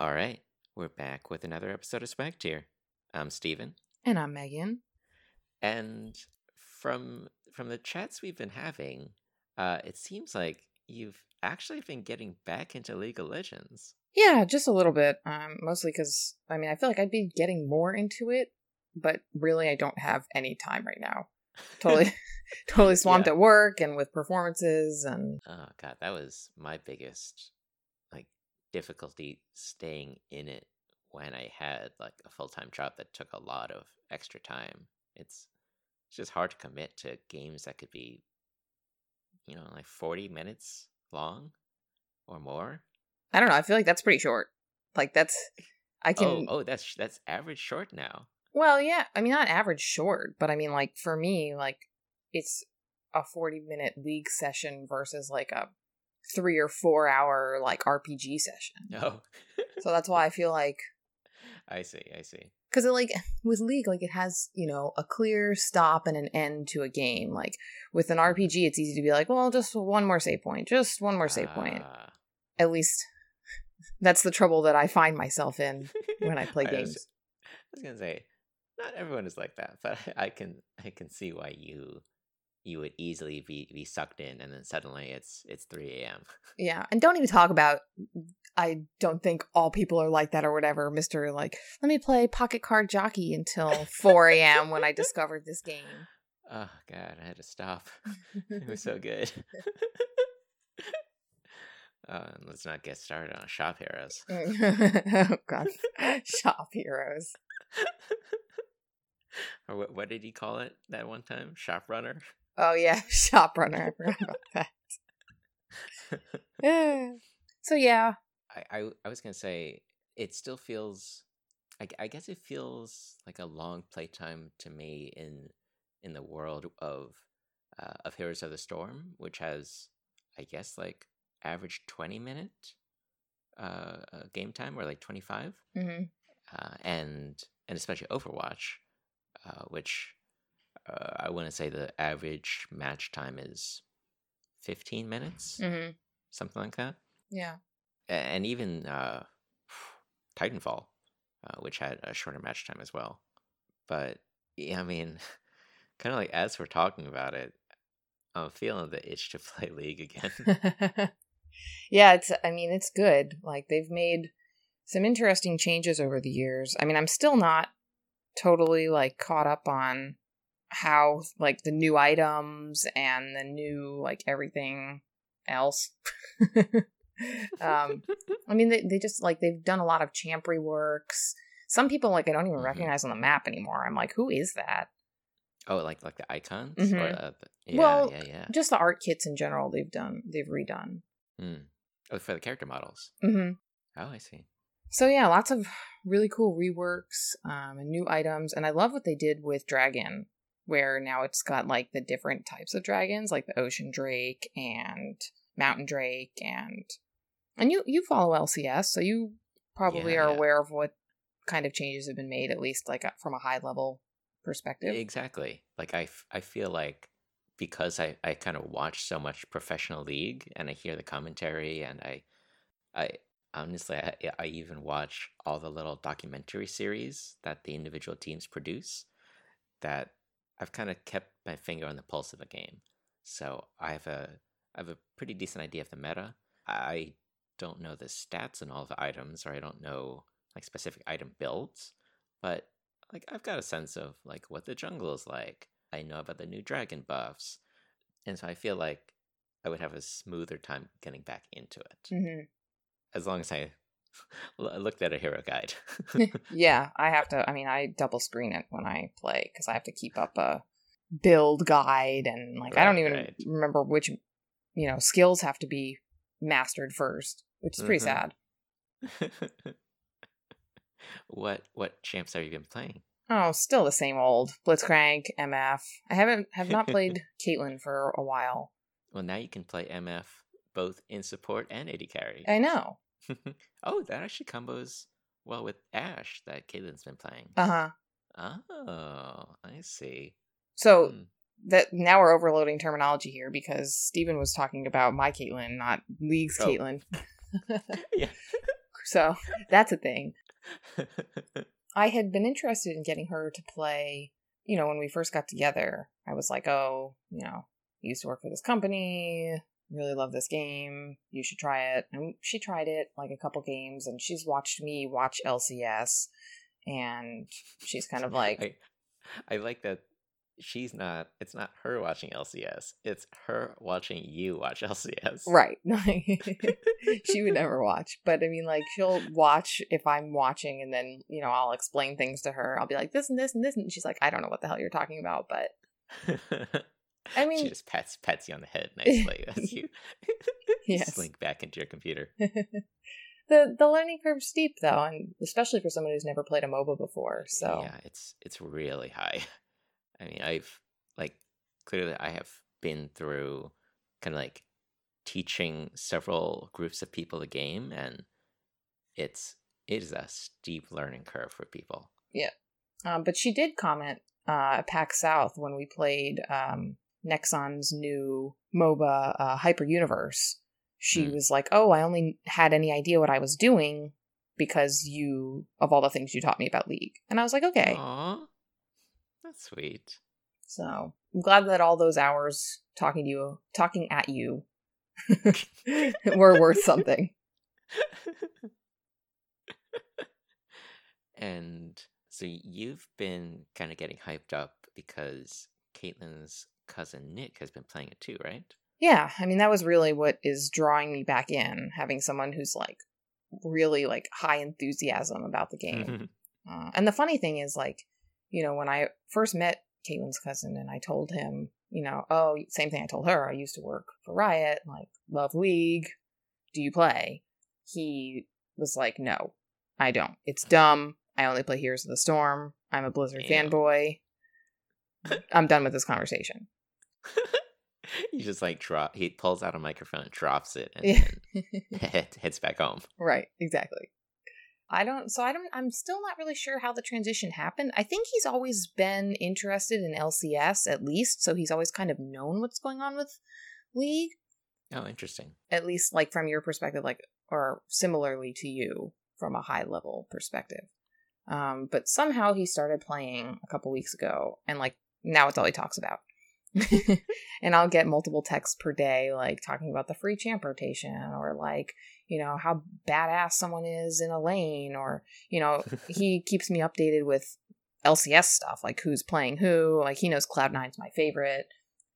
All right, we're back with another episode of Swag Tier. I'm Steven. And I'm Megan. And from from the chats we've been having, uh, it seems like you've actually been getting back into League of Legends. Yeah, just a little bit. Um, mostly because I mean I feel like I'd be getting more into it, but really I don't have any time right now. Totally, totally swamped Yeah. at work and with performances and Oh god, that was my biggest difficulty staying in it when I had like a full time job that took a lot of extra time. It's it's just hard to commit to games that could be, you know, like forty minutes long or more. I don't know. I feel like that's pretty short. Like that's I oh, can. Oh, oh, that's that's average short now. Well, yeah. I mean, not average short, but I mean, like for me, like it's a forty-minute league session versus like a three or four hour like RPG session. No, So that's why I feel like I see, I see. because it, like with league like it has you know a clear stop and an end to a game like with an rpg it's easy to be like well just one more save point just one more save point Ah. at least that's the trouble that i find myself in when I play was- games. I was gonna say, not everyone is like that, but I can I can see why you you would easily be be sucked in, and then suddenly it's it's three a.m. yeah and don't even talk about i don't think all people are like that or whatever mr like let me play pocket card jockey until 4 a.m when i discovered this game Oh god, I had to stop. it was so good. uh, let's not get started on shop heroes. oh god shop heroes or what, what did he call it that one time? Shop runner. Oh yeah. Shop runner. I forgot about that. So yeah. I, I I was gonna say it still feels I guess it feels like a long playtime to me in in the world of uh, of Heroes of the Storm, which has I guess like average twenty minute uh, uh, game time or like twenty five, hmm uh, and and especially Overwatch, uh, which uh, I want to say the average match time is fifteen minutes, hmm something like that. Yeah. And even uh, Titanfall, uh, which had a shorter match time as well. But yeah, I mean, kind of like as we're talking about it, I'm feeling the itch to play League again. yeah it's i mean it's good. Like they've made some interesting changes over the years. I mean i'm still not totally like caught up on how like the new items and the new like everything else um i mean they, they just like they've done a lot of champ reworks some people like i don't even Mhm. recognize on the map anymore i'm like who is that oh, like like the icons, or Mhm. uh, the- yeah, Well, yeah, yeah. just the art kits in general they've done they've redone Mm. Oh, for the character models. Mm-hmm. Oh, I see. So yeah, lots of really cool reworks um, and new items, and I love what they did with Dragon, where now it's got like the different types of dragons, like the Ocean Drake and Mountain Drake, and and you you follow LCS, so you probably Yeah, are yeah. aware of what kind of changes have been made, at least like uh, from a high level perspective. Exactly. Like I, f- I feel like because I, I kind of watch so much professional league and I hear the commentary and I, I honestly I, I even watch all the little documentary series that the individual teams produce. That I've kind of kept my finger on the pulse of the game, so I have a I have a pretty decent idea of the meta. I don't know the stats on all the items, or I don't know like specific item builds, but like I've got a sense of like what the jungle is like. I know about the new dragon buffs, and so I feel like I would have a smoother time getting back into it hmm as long as I l- looked at a hero guide. Yeah, I have to. I mean, I double screen it when I play because I have to keep up a build guide and like I don't even right. remember which you know skills have to be mastered first, which is pretty Mhm. sad. what what champs have you been playing? Oh, still the same old Blitzcrank, MF. I haven't have not played Caitlyn for a while. Well, now you can play MF both in support and AD carry. I know. oh, that actually combos well with Ashe that Caitlin's been playing. Uh huh. Oh, I see. So Hmm. that now we're overloading terminology here because Steven was talking about my Caitlyn, not League's Oh. Caitlyn. yeah. So that's a thing. I had been interested in getting her to play, you know, when we first got together. I was like, oh, you know, used to work for this company, really love this game. You should try it. And she tried it like a couple games and she's watched me watch LCS and she's kind of like I, I like that she's not it's not her watching LCS. It's her watching you watch LCS. Right. she would never watch. But I mean like she'll watch if I'm watching and then, you know, I'll explain things to her. I'll be like this and this and this and she's like, I don't know what the hell you're talking about, but I mean She just pets pets you on the head nicely as you Yes. slink back into your computer. the the learning curve's steep though, and especially for someone who's never played a MOBA before. So Yeah, it's it's really high. I mean, I've like clearly I have been through kind of like teaching several groups of people the game and it's it is a steep learning curve for people. Yeah, um, but she did comment uh, at PAX South when we played um, Nexon's new MOBA uh, Hyper Universe. She Hmm. was like, "Oh, I only had any idea what I was doing because you of all the things you taught me about League." And I was like, "Okay." Aw. That's sweet. So I'm glad that all those hours talking to you, talking at you, were worth something. and so you've been kind of getting hyped up because Caitlin's cousin Nick has been playing it too, right? Yeah, I mean that was really what is drawing me back in, having someone who's like really like high enthusiasm about the game. Uh, and the funny thing is, like, you know, when I first met Caitlin's cousin and I told him, you know, oh, same thing I told her. I used to work for Riot, like, love League. Do you play? He was like, no, I don't. It's dumb. I only play Heroes of the Storm. I'm a Blizzard Ew. fanboy. I'm done with this conversation. he just like drop. He pulls out a microphone, drops it, and Yeah. then heads back home. Right, exactly. I don't so I don't I'm still not really sure how the transition happened. I think he's always been interested in LCS at least, so he's always kind of known what's going on with League, Oh, interesting. at least like from your perspective like or similarly to you from a high level perspective. Um but somehow he started playing a couple weeks ago and like now it's all he talks about. and I'll get multiple texts per day, like talking about the free champ rotation or like, you know, how badass someone is in a lane, or, you know, he keeps me updated with LCS stuff, like who's playing who. Like he knows Cloud9's my favorite.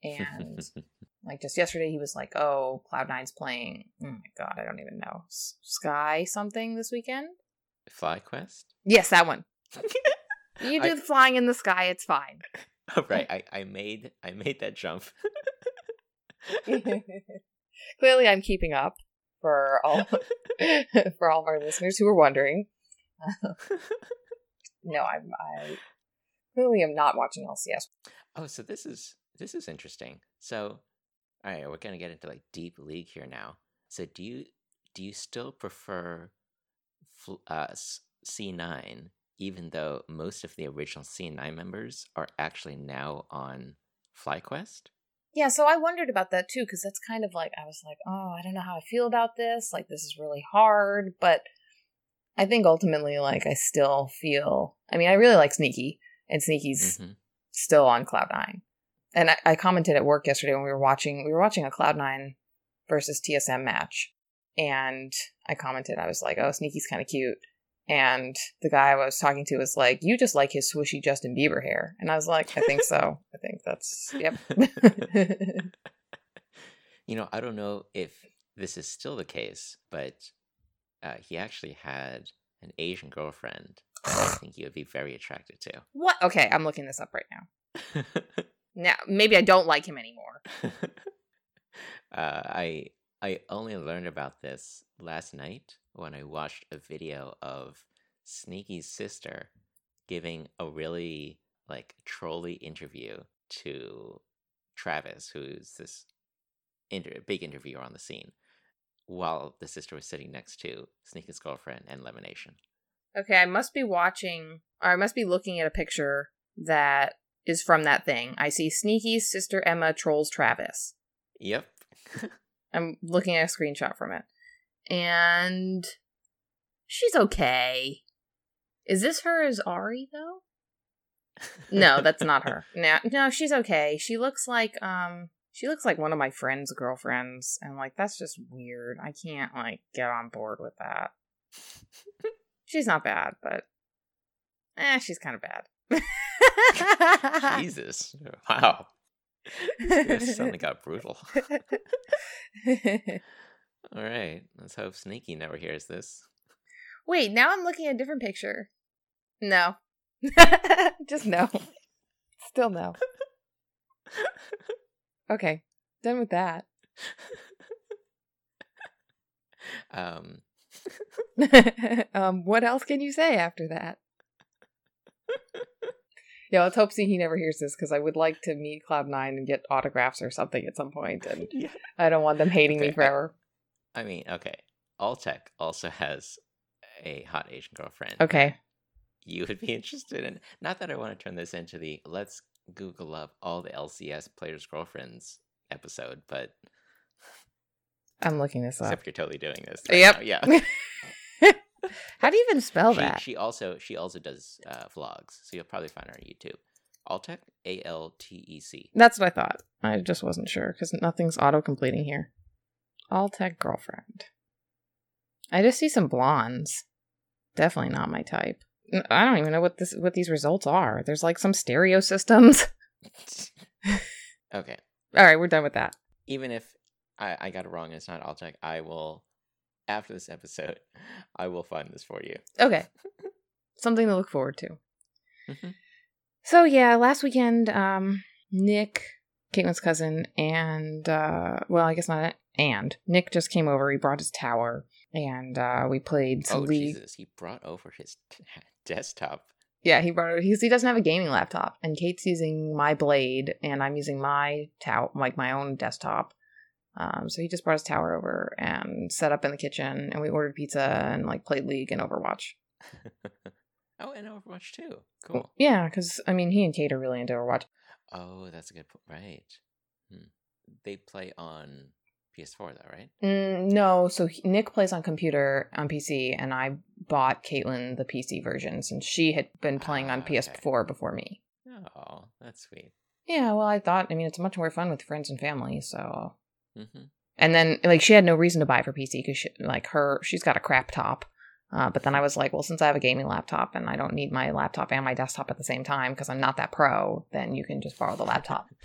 And like just yesterday, he was like, oh, Cloud9's playing, oh my God, I don't even know, Sky something this weekend? FlyQuest. Yes, that one. You do I- the flying in the sky, it's fine. Right. I, I made I made that jump. Clearly, I'm keeping up for all for all of our listeners who are wondering. no, I'm I clearly am not watching LCS. oh, so this is this is interesting. So, all right, we're gonna get into like deep league here now. So, do you do you still prefer fl- uh, C nine, even though most of the original C nine members are actually now on FlyQuest? Yeah, so I wondered about that too because that's kind of like I was like, oh, I don't know how I feel about this. Like this is really hard, but I think ultimately, like I still feel. I mean, I really like Sneaky, and Sneaky's Mhm. still on Cloud Nine. And I, I commented at work yesterday when we were watching we were watching a Cloud Nine versus TSM match, and I commented I was like, "Oh, Sneaky's kind of cute," and the guy I was talking to was like, "You just like his swishy Justin Bieber hair," and I was like, "I think so. I think that's yep." You know, I don't know if this is still the case, but uh, he actually had an Asian girlfriend. that I think you would be very attracted to. what? Okay, I'm looking this up right now. Now, maybe I don't like him anymore. uh, I I only learned about this last night when I watched a video of Sneaky's sister giving a really like trolly interview to Travis, who's this inter- big interviewer on the scene, while the sister was sitting next to Sneaky's girlfriend and LemonNation. Okay, I must be watching, or I must be looking at a picture that is from that thing. I see Sneaky's sister Emma trolls Travis. Yep. I'm looking at a screenshot from it. And She's okay. Is this her as Ari though? No, that's not her. No, no, she's okay. She looks like um she looks like one of my friends' girlfriends and like that's just weird. I can't like get on board with that. she's not bad, but eh, she's kind of bad. Jesus. Wow. This suddenly got brutal. All right. Let's hope Sneaky never hears this. Wait, now I'm looking at a different picture. No. Just no. Still no. Okay. Done with that. Um, um, what else can you say after that? Yeah, let's hope he never hears this because I would like to meet Cloud Nine and get autographs or something at some point, and yeah. I don't want them hating Okay, me forever. I mean, okay. Altec also has a hot Asian girlfriend. Okay. You would be interested in. Not that I want to turn this into the let's Google up all the LCS players' girlfriends episode, but I'm looking this up. except you're totally doing this. Yep. now, Yeah. How do you even spell she, that? she also she also does uh, vlogs, so you'll probably find her on YouTube. Altec, A L T E C. That's what I thought. I just wasn't sure because nothing's auto completing here. Altec girlfriend. I just see some blondes. Definitely not my type. I don't even know what this what these results are. There's like some stereo systems. Okay. All right, we're done with that. Even if I, I got it wrong and it's not Altec. I will after this episode, I will find this for you. Okay. Something to look forward to. Mhm. So yeah, last weekend, um, Nick, Caitlin's cousin, and uh well, I guess not and Nick just came over, he brought his tower, and uh we played Oh League. Jesus! He brought over his desktop. Yeah, he brought it. He doesn't have a gaming laptop, and Kate's using my Blade, and I'm using my tower, like my own desktop. Um, so he just brought his tower over and set up in the kitchen, and we ordered pizza and like played League and Overwatch. oh, and Overwatch too. Cool. Yeah, because I mean, he and Kate are really into Overwatch. Oh, that's a good point. Right. Hmm. They play on PS4 though, right? Mm, no, so he, Nick plays on computer on PC, and I bought Caitlin the PC version since she had been playing on Ah, okay. PS4 before me. Oh, that's sweet. Yeah, well, I thought, I mean, it's much more fun with friends and family, so Mm-hmm. And then like she had no reason to buy for PC because like her she's got a crap top. Uh, but then I was like, well, since I have a gaming laptop and I don't need my laptop and my desktop at the same time because I'm not that pro, then you can just borrow the laptop.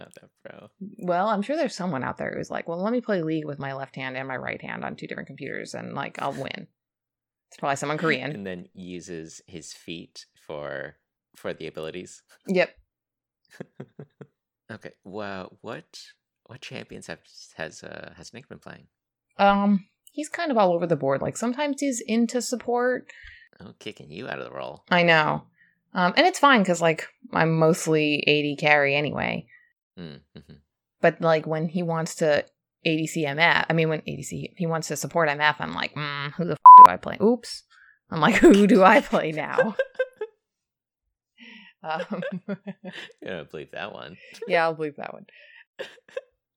Not that pro. well, I'm sure there's someone out there who's like, well, let me play League with my left hand and my right hand on two different computers and like I'll win. It's probably someone Korean. And then uses his feet for for the abilities. yep. Okay. Well, what what champions have has uh has Nick been playing? Um, he's kind of all over the board. Like sometimes he's into support, Oh, kicking you out of the role. I know. Um, and it's fine because like I'm mostly AD carry anyway. Mm-hmm. But like when he wants to ADC MF, I mean when ADC he wants to support MF, I'm like, mm, who the f- do I play? Oops. I'm like, who do I play now? um, You don't believe that one. yeah, I'll believe that one.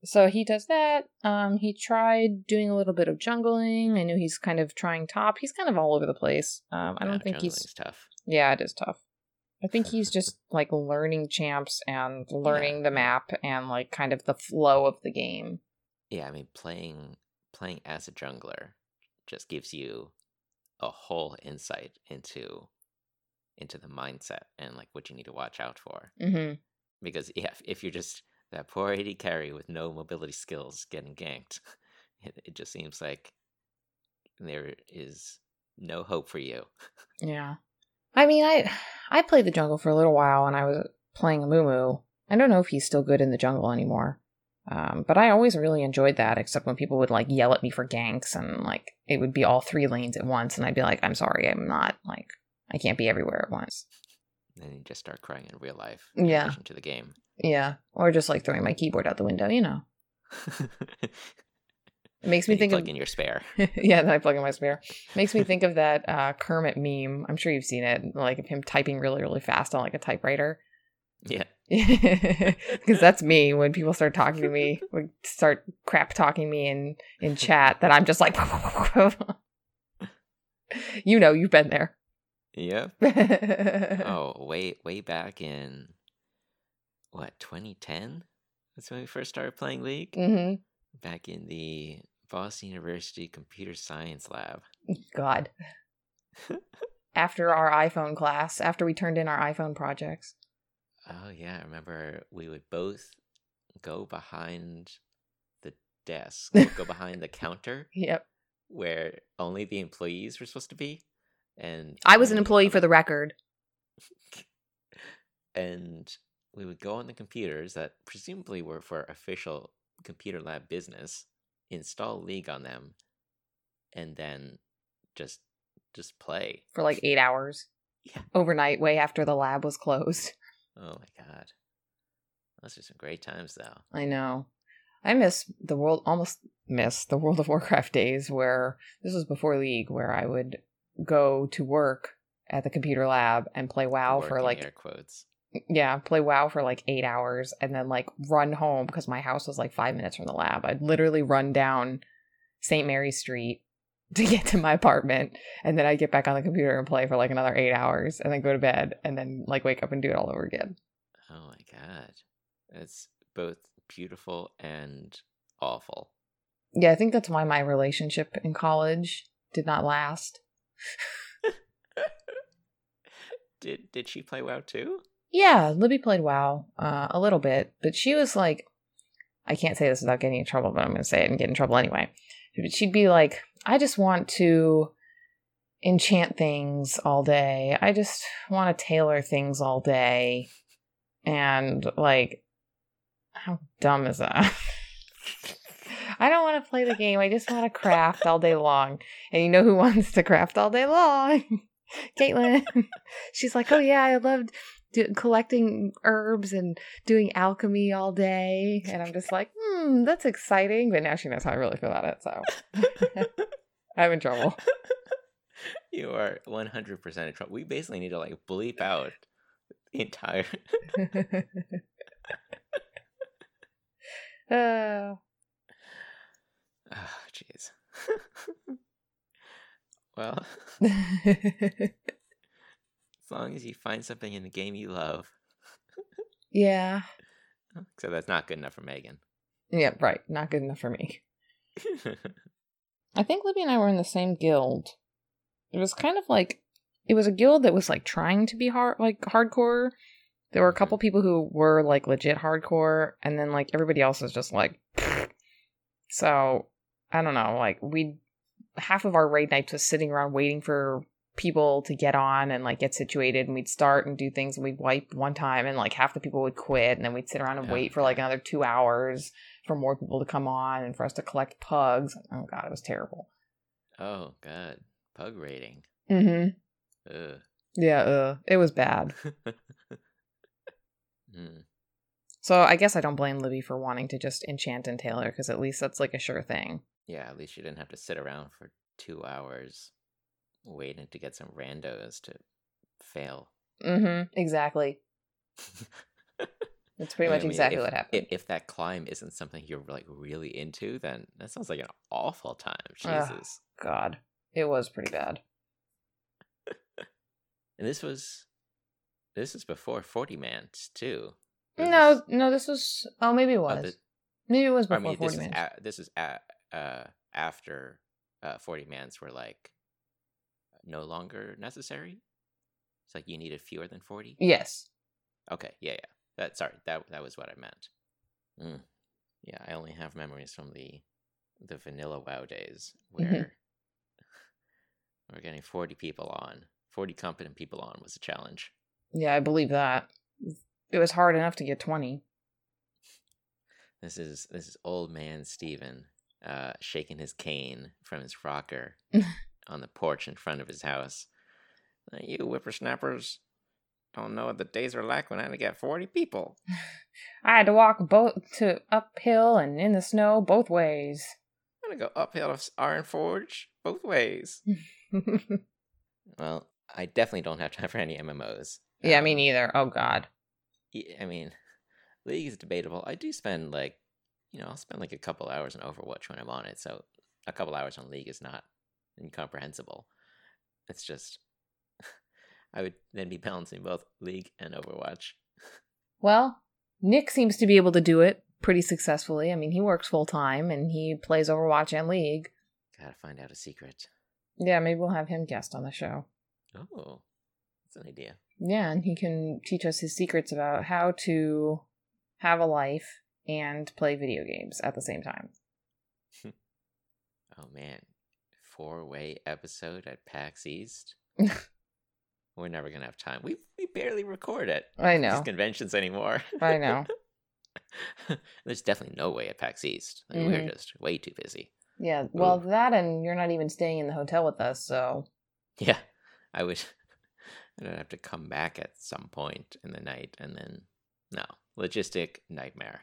So he does that. Um, he tried doing a little bit of jungling. I knew he's kind of trying top. He's kind of all over the place. Um, I don't think he's tough. Yeah, it is tough. I think he's just like learning champs and learning the map and like kind of the flow of the game. Yeah, I mean playing playing as a jungler just gives you a whole insight into into the mindset and like what you need to watch out for. hmm Because yeah, if- if you're just that poor AD carry with no mobility skills getting ganked, it, it just seems like there is no hope for you. Yeah. I mean, I I played the jungle for a little while and I was playing a Moo I don't know if he's still good in the jungle anymore. Um, but I always really enjoyed that, except when people would like yell at me for ganks and like it would be all three lanes at once, and I'd be like, I'm sorry, I'm not like I can't be everywhere at once. Then you just start crying in real life. in Yeah. to the game. Yeah. Or just like throwing my keyboard out the window, you know. It makes me think of plug in your spare. yeah, then I plug in my spare. Makes me think of that uh, Kermit meme. I'm sure you've seen it, like of him typing really, really fast on like a typewriter. Yeah. Because that's me when people start talking to me, would start crap talking me in in chat. That I'm just like, you know, you've been there. Yep. Oh, way way back in what 2010? That's when we first started playing League. hmm Back in the Boston University Computer Science Lab. God. After our iPhone class, after we turned in our iPhone projects. Oh yeah, I remember we would both go behind the desk, go behind the counter Yep. where only the employees were supposed to be, and I was an employee for the record. and we would go on the computers that presumably were for official computer lab business, install League on them, and then just just play. for like eight hours Yeah. overnight, way after the lab was closed. Oh my god, those are some great times though. I know. I miss the world, almost miss the World of Warcraft days where this was before League, where I would go to work at the computer lab and play WoW Work for like, air quotes. Yeah, play WoW for like eight hours and then like run home because my house was like five minutes from the lab. I'd literally run down St. Mary's Street to get to my apartment and then I'd get back on the computer and play for like another eight hours and then go to bed and then like wake up and do it all over again. Oh my god, it's both beautiful and awful. Yeah, I think that's why my relationship in college did not last. did did she play WoW too? Yeah, Libby played WoW uh, a little bit, but she was like, I can't say this without getting in trouble, but I'm going to say it and get in trouble anyway. She'd be like, I just want to enchant things all day. I just want to tailor things all day. And like, how dumb is that? I don't want to play the game. I just want to craft all day long. And you know who wants to craft all day long? Caitlin. She's like, oh yeah, I loved do- collecting herbs and doing alchemy all day. And I'm just like, hmm, that's exciting. But now she knows how I really feel about it. So I'm in trouble. You are one hundred percent in trouble. We basically need to like bleep out the entire. Uh, Oh, jeez. well, long as you find something in the game you love. yeah. So that's not good enough for Megan. Yeah, right. Not good enough for me. I think Libby and I were in the same guild. It was kind of like it was a guild that was like trying to be hard like hardcore. There were a couple mm-hmm. people who were like legit hardcore and then like everybody else was just like so I don't know, like we half of our raid nights was sitting around waiting for people to get on and like get situated and we'd start and do things and we'd wipe one time and like half the people would quit and then we'd sit around and Oh, wait for like another two hours for more people to come on and for us to collect pugs. Oh god, it was terrible. oh god, pug raiding. Mm-hmm. Ugh. Yeah, uh, it was bad. Hmm. So I guess I don't blame Libby for wanting to just enchant and tailor because at least that's like a sure thing. Yeah, at least you didn't have to sit around for two hours waiting to get some randos to fail. Mm-hmm. Exactly. That's pretty I much mean, exactly if- what happened. If, that climb isn't something you're like really into, then that sounds like an awful time. Jesus. God, it was pretty bad. And this was this is before 40 man too. This No, no, this was. Oh, maybe it oh, was. thi- maybe it was I before mean, this Forty is Man. a, this is a, uh, after uh, 40 mans were like no longer necessary. It's like you needed fewer than 40. yes. Okay, yeah, yeah. That sorry, that that was what I meant. Mm. Yeah, I only have memories from the the vanilla WoW days where Mhm. we're getting forty people on, forty competent people on was a challenge. Yeah, I believe that. It was hard enough to get twenty. This is this is old man Steven uh, shaking his cane from his rocker on the porch in front of his house. "Uh, You whippersnappers don't know what the days were like when I had to get forty people. I had to walk both to uphill and in the snow both ways. I'm gonna go uphill to Ironforge both ways. Well, I definitely don't have time for any MMOs. yeah, me Um, neither. Oh God. I mean, League is debatable. I do spend like, you know, I'll spend like a couple hours on Overwatch when I'm on it. So a couple hours on League is not incomprehensible. It's just I would then be balancing both League and Overwatch. Well, Nick seems to be able to do it pretty successfully. I mean, he works full time and he plays Overwatch and League. Gotta find out a secret. Yeah, maybe we'll have him guest on the show. Oh, that's an idea. Yeah, and he can teach us his secrets about how to have a life and play video games at the same time. Oh man, four way episode at PAX East. We're never gonna have time. We we barely record it. I these know. conventions anymore. I know. There's definitely no way at PAX East. Like, Mhm. We're just way too busy. Yeah, well, that and you're not even staying in the hotel with us, so. Yeah, I would. I'd have to come back at some point in the night, and then no logistic nightmare.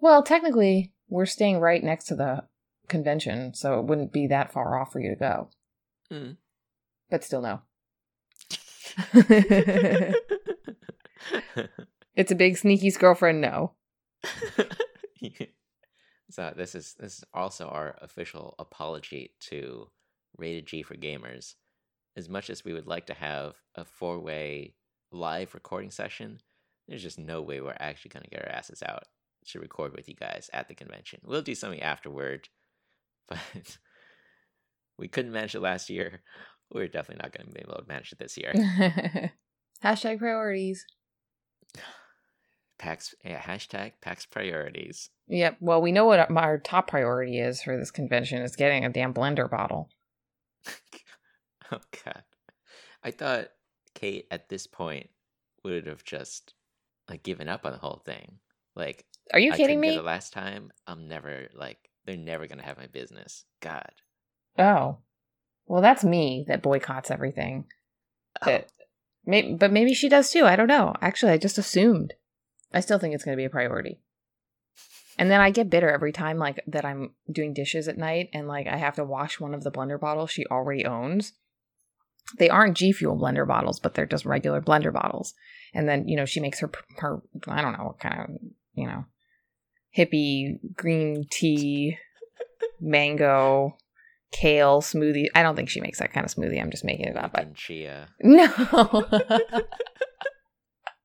Well, technically, we're staying right next to the convention, so it wouldn't be that far off for you to go. Mm. But still, no. It's a big sneaky's girlfriend, no. so this is this is also our official apology to Rated G for gamers. As much as we would like to have a four way live recording session, there's just no way we're actually going to get our asses out to record with you guys at the convention. We'll do something afterward, but we couldn't manage it last year. We're definitely not going to be able to manage it this year. Hashtag priorities. PAX yeah, hashtag PAX priorities. Yep. Well, we know what our top priority is for this convention is getting a damn blender bottle. Oh god. I thought Kate at this point would have just like given up on the whole thing. Like Are you I kidding me? it last time. I'm never like they're never gonna have my business. God. Oh. Well, that's me that boycotts everything. Oh, That may- but maybe she does too. I don't know. Actually, I just assumed. I still think it's going to be a priority. And then I get bitter every time like that I'm doing dishes at night and like I have to wash one of the blender bottles she already owns. They aren't G Fuel blender bottles, but they're just regular blender bottles. And then, you know, she makes her her I don't know what kind of, you know, hippie green tea mango kale smoothie. I don't think she makes that kind of smoothie. I'm just making it up. And chia. no.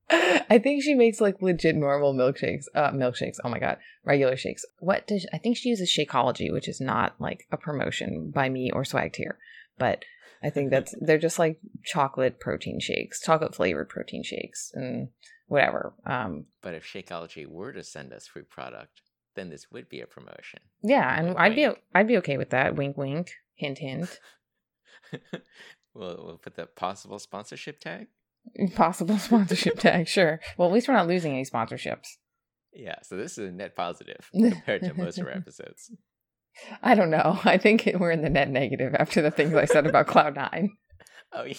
I think she makes like legit normal milkshakes. Uh, milkshakes. Oh my god, regular shakes. What does I think she uses Shakeology, which is not like a promotion by me or Swag Tier, but I think that's they're just like chocolate protein shakes, chocolate flavored protein shakes, and whatever. Um, But if Shakeology were to send us free product, then this would be a promotion. yeah, and Wink, I'd be. I'd be okay with that. Wink, wink. Hint, hint. we'll we'll put the possible sponsorship tag. Possible sponsorship tag, sure. Well, at least we're not losing any sponsorships. Yeah, so this is a net positive compared to most of our episodes. I don't know. I think we're in the net negative after the things I said about Cloud Nine. Oh, yeah.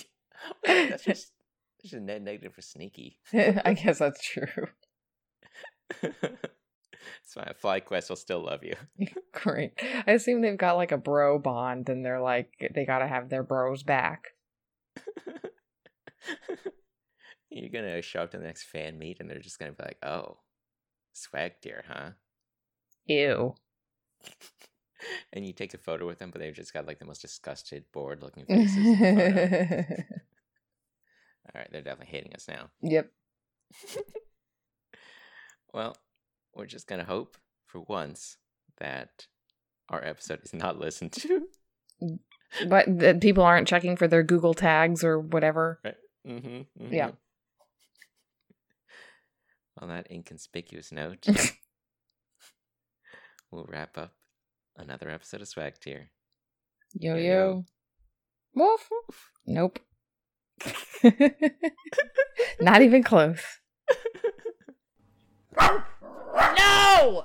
Well, that's just just a net negative for sneaky. I guess that's true. it's fine. FlyQuest will still love you. Great. I assume they've got like a bro bond and they're like, they gotta have their bros back. You're gonna show up to the next fan meet and they're just gonna be like, "Oh, Swag Tier, huh?" Ew. and you take a photo with them, but they've just got like the most disgusted, bored-looking faces. All right, they're definitely hating us now. yep. Well, we're just gonna hope for once that our episode is not listened to. But that people aren't checking for their Google tags or whatever. Mm-hmm, Yeah. On that inconspicuous note, we'll wrap up another episode of Swag Tier. Yo Yo, yo. yo. Woof. Nope. Not even close. no!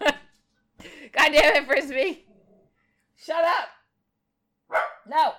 God damn it, Frisbee! Shut up! No!